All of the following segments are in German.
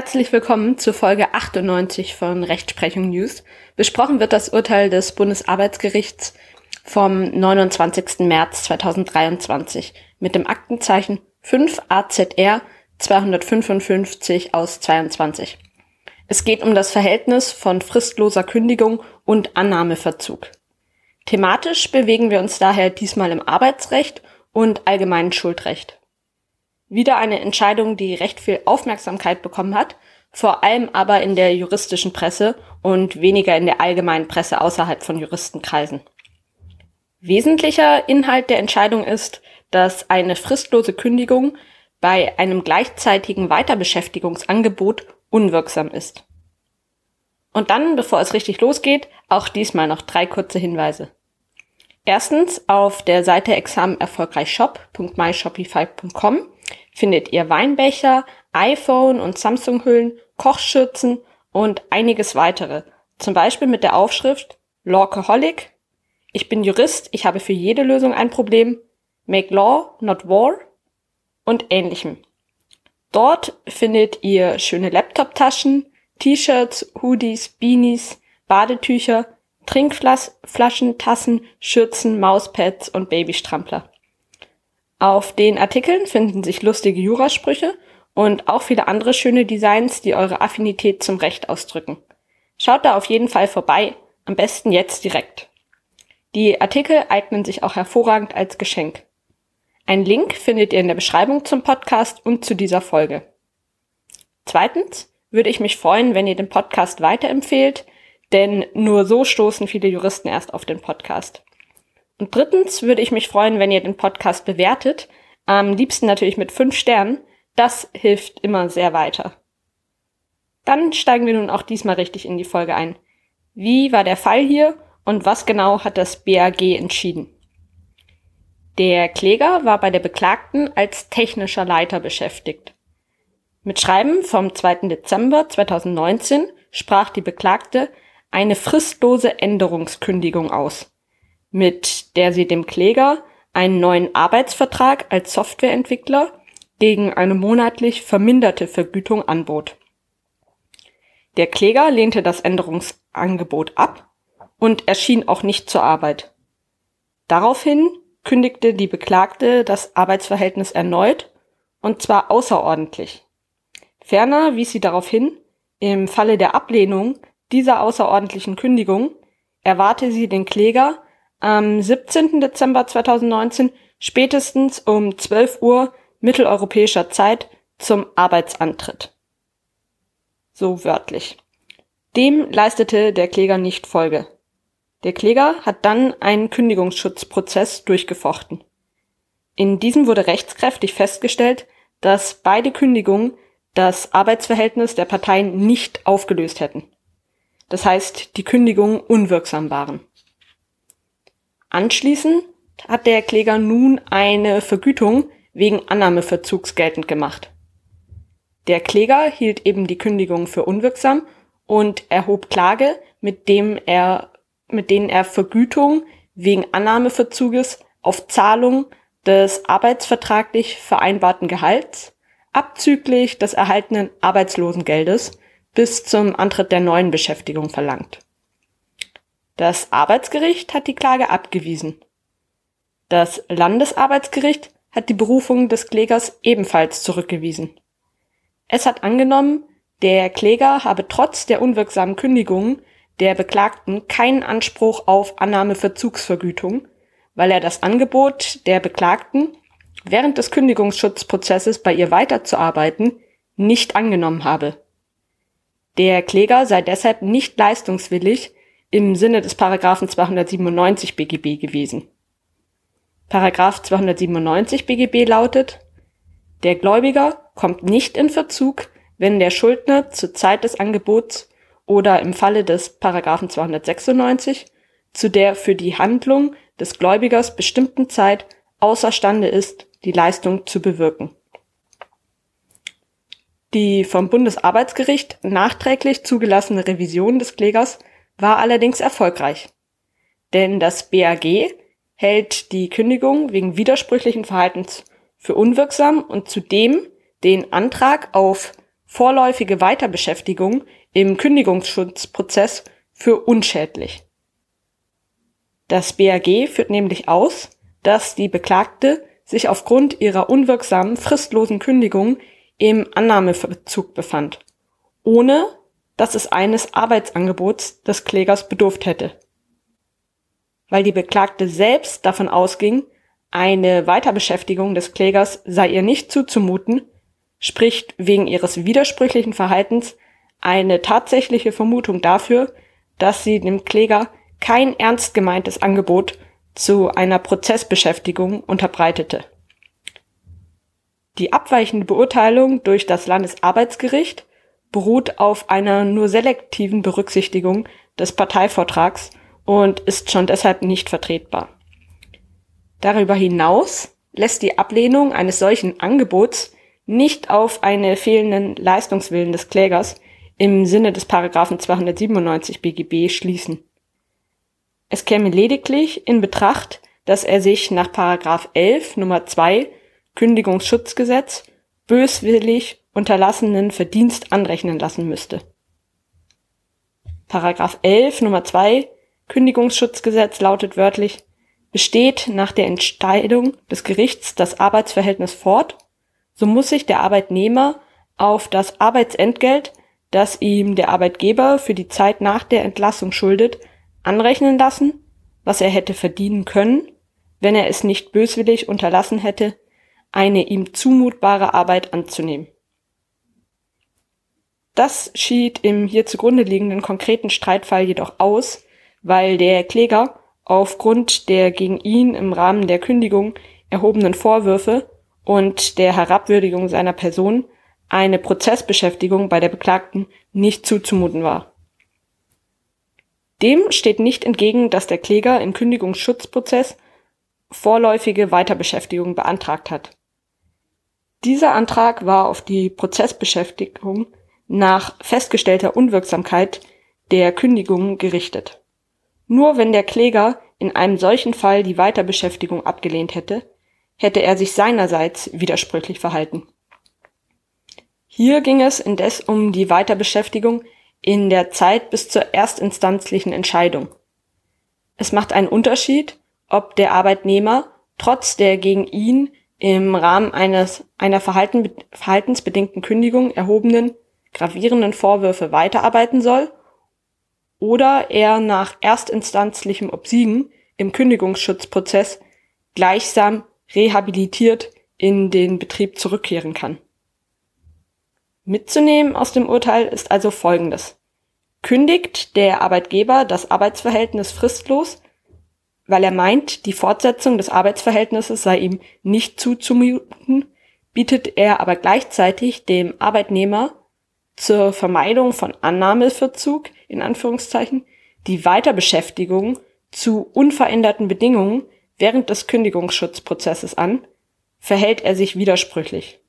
Herzlich willkommen zur Folge 98 von Rechtsprechung News. Besprochen wird das Urteil des Bundesarbeitsgerichts vom 29. März 2023 mit dem Aktenzeichen 5 AZR 255 aus 22. Es geht um das Verhältnis von fristloser Kündigung und Annahmeverzug. Thematisch bewegen wir uns daher diesmal im Arbeitsrecht und allgemeinen Schuldrecht. Wieder eine Entscheidung, die recht viel Aufmerksamkeit bekommen hat, vor allem aber in der juristischen Presse und weniger in der allgemeinen Presse außerhalb von Juristenkreisen. Wesentlicher Inhalt der Entscheidung ist, dass eine fristlose Kündigung bei einem gleichzeitigen Weiterbeschäftigungsangebot unwirksam ist. Und dann, bevor es richtig losgeht, auch diesmal noch drei kurze Hinweise. Erstens, auf der Seite examenerfolgreichshop.myshopify.com findet ihr Weinbecher, iPhone und Samsung-Hüllen, Kochschürzen und einiges weitere. Zum Beispiel mit der Aufschrift Lawcoholic. Ich bin Jurist, ich habe für jede Lösung ein Problem. Make Law, not War und ähnlichem. Dort findet ihr schöne Laptop-Taschen, T-Shirts, Hoodies, Beanies, Badetücher, Trinkflaschen, Tassen, Schürzen, Mauspads und Babystrampler. Auf den Artikeln finden sich lustige Jurasprüche und auch viele andere schöne Designs, die eure Affinität zum Recht ausdrücken. Schaut da auf jeden Fall vorbei, am besten jetzt direkt. Die Artikel eignen sich auch hervorragend als Geschenk. Ein Link findet ihr in der Beschreibung zum Podcast und zu dieser Folge. Zweitens würde ich mich freuen, wenn ihr den Podcast weiterempfehlt, denn nur so stoßen viele Juristen erst auf den Podcast. Und drittens würde ich mich freuen, wenn ihr den Podcast bewertet. Am liebsten natürlich mit fünf Sternen. Das hilft immer sehr weiter. Dann steigen wir nun auch diesmal richtig in die Folge ein. Wie war der Fall hier und was genau hat das BAG entschieden? Der Kläger war bei der Beklagten als technischer Leiter beschäftigt. Mit Schreiben vom 2. Dezember 2019 sprach die Beklagte eine fristlose Änderungskündigung aus mit der sie dem Kläger einen neuen Arbeitsvertrag als Softwareentwickler gegen eine monatlich verminderte Vergütung anbot. Der Kläger lehnte das Änderungsangebot ab und erschien auch nicht zur Arbeit. Daraufhin kündigte die Beklagte das Arbeitsverhältnis erneut und zwar außerordentlich. Ferner wies sie darauf hin, im Falle der Ablehnung dieser außerordentlichen Kündigung erwarte sie den Kläger am 17. Dezember 2019 spätestens um 12 Uhr mitteleuropäischer Zeit zum Arbeitsantritt. So wörtlich. Dem leistete der Kläger nicht Folge. Der Kläger hat dann einen Kündigungsschutzprozess durchgefochten. In diesem wurde rechtskräftig festgestellt, dass beide Kündigungen das Arbeitsverhältnis der Parteien nicht aufgelöst hätten. Das heißt, die Kündigungen unwirksam waren. Anschließend hat der Kläger nun eine Vergütung wegen Annahmeverzugs geltend gemacht. Der Kläger hielt eben die Kündigung für unwirksam und erhob Klage, mit dem er, mit denen er Vergütung wegen Annahmeverzuges auf Zahlung des arbeitsvertraglich vereinbarten Gehalts abzüglich des erhaltenen Arbeitslosengeldes bis zum Antritt der neuen Beschäftigung verlangt. Das Arbeitsgericht hat die Klage abgewiesen. Das Landesarbeitsgericht hat die Berufung des Klägers ebenfalls zurückgewiesen. Es hat angenommen, der Kläger habe trotz der unwirksamen Kündigung der Beklagten keinen Anspruch auf Annahmeverzugsvergütung, weil er das Angebot der Beklagten, während des Kündigungsschutzprozesses bei ihr weiterzuarbeiten, nicht angenommen habe. Der Kläger sei deshalb nicht leistungswillig im Sinne des Paragraphen 297 BGB gewesen. Paragraph 297 BGB lautet, der Gläubiger kommt nicht in Verzug, wenn der Schuldner zur Zeit des Angebots oder im Falle des Paragraphen 296 zu der für die Handlung des Gläubigers bestimmten Zeit außerstande ist, die Leistung zu bewirken. Die vom Bundesarbeitsgericht nachträglich zugelassene Revision des Klägers war allerdings erfolgreich. Denn das BAG hält die Kündigung wegen widersprüchlichen Verhaltens für unwirksam und zudem den Antrag auf vorläufige Weiterbeschäftigung im Kündigungsschutzprozess für unschädlich. Das BAG führt nämlich aus, dass die Beklagte sich aufgrund ihrer unwirksamen fristlosen Kündigung im Annahmeverzug befand, ohne dass es eines Arbeitsangebots des Klägers bedurft hätte. Weil die Beklagte selbst davon ausging, eine Weiterbeschäftigung des Klägers sei ihr nicht zuzumuten, spricht wegen ihres widersprüchlichen Verhaltens eine tatsächliche Vermutung dafür, dass sie dem Kläger kein ernst gemeintes Angebot zu einer Prozessbeschäftigung unterbreitete. Die abweichende Beurteilung durch das Landesarbeitsgericht beruht auf einer nur selektiven Berücksichtigung des Parteivortrags und ist schon deshalb nicht vertretbar. Darüber hinaus lässt die Ablehnung eines solchen Angebots nicht auf einen fehlenden Leistungswillen des Klägers im Sinne des Paragraphen 297 BGB schließen. Es käme lediglich in Betracht, dass er sich nach Paragraph 11 Nummer 2 Kündigungsschutzgesetz böswillig unterlassenen Verdienst anrechnen lassen müsste. Paragraph 11 Nummer 2 Kündigungsschutzgesetz lautet wörtlich Besteht nach der Entscheidung des Gerichts das Arbeitsverhältnis fort, so muss sich der Arbeitnehmer auf das Arbeitsentgelt, das ihm der Arbeitgeber für die Zeit nach der Entlassung schuldet, anrechnen lassen, was er hätte verdienen können, wenn er es nicht böswillig unterlassen hätte, eine ihm zumutbare Arbeit anzunehmen. Das schied im hier zugrunde liegenden konkreten Streitfall jedoch aus, weil der Kläger aufgrund der gegen ihn im Rahmen der Kündigung erhobenen Vorwürfe und der Herabwürdigung seiner Person eine Prozessbeschäftigung bei der Beklagten nicht zuzumuten war. Dem steht nicht entgegen, dass der Kläger im Kündigungsschutzprozess vorläufige Weiterbeschäftigung beantragt hat. Dieser Antrag war auf die Prozessbeschäftigung nach festgestellter Unwirksamkeit der Kündigung gerichtet. Nur wenn der Kläger in einem solchen Fall die Weiterbeschäftigung abgelehnt hätte, hätte er sich seinerseits widersprüchlich verhalten. Hier ging es indes um die Weiterbeschäftigung in der Zeit bis zur erstinstanzlichen Entscheidung. Es macht einen Unterschied, ob der Arbeitnehmer trotz der gegen ihn im Rahmen eines, einer verhalten, verhaltensbedingten Kündigung erhobenen gravierenden Vorwürfe weiterarbeiten soll oder er nach erstinstanzlichem Obsiegen im Kündigungsschutzprozess gleichsam rehabilitiert in den Betrieb zurückkehren kann. Mitzunehmen aus dem Urteil ist also Folgendes. Kündigt der Arbeitgeber das Arbeitsverhältnis fristlos, weil er meint, die Fortsetzung des Arbeitsverhältnisses sei ihm nicht zuzumuten, bietet er aber gleichzeitig dem Arbeitnehmer zur Vermeidung von Annahmeverzug in Anführungszeichen die Weiterbeschäftigung zu unveränderten Bedingungen während des Kündigungsschutzprozesses an, verhält er sich widersprüchlich.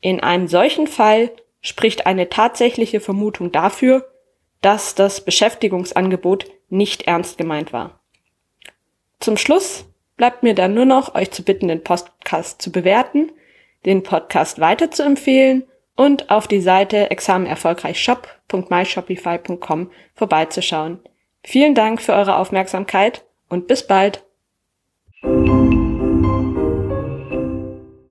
In einem solchen Fall spricht eine tatsächliche Vermutung dafür, dass das Beschäftigungsangebot nicht ernst gemeint war. Zum Schluss bleibt mir dann nur noch, euch zu bitten, den Podcast zu bewerten, den Podcast weiterzuempfehlen und auf die Seite examenerfolgreichshop.myshopify.com vorbeizuschauen. Vielen Dank für eure Aufmerksamkeit und bis bald!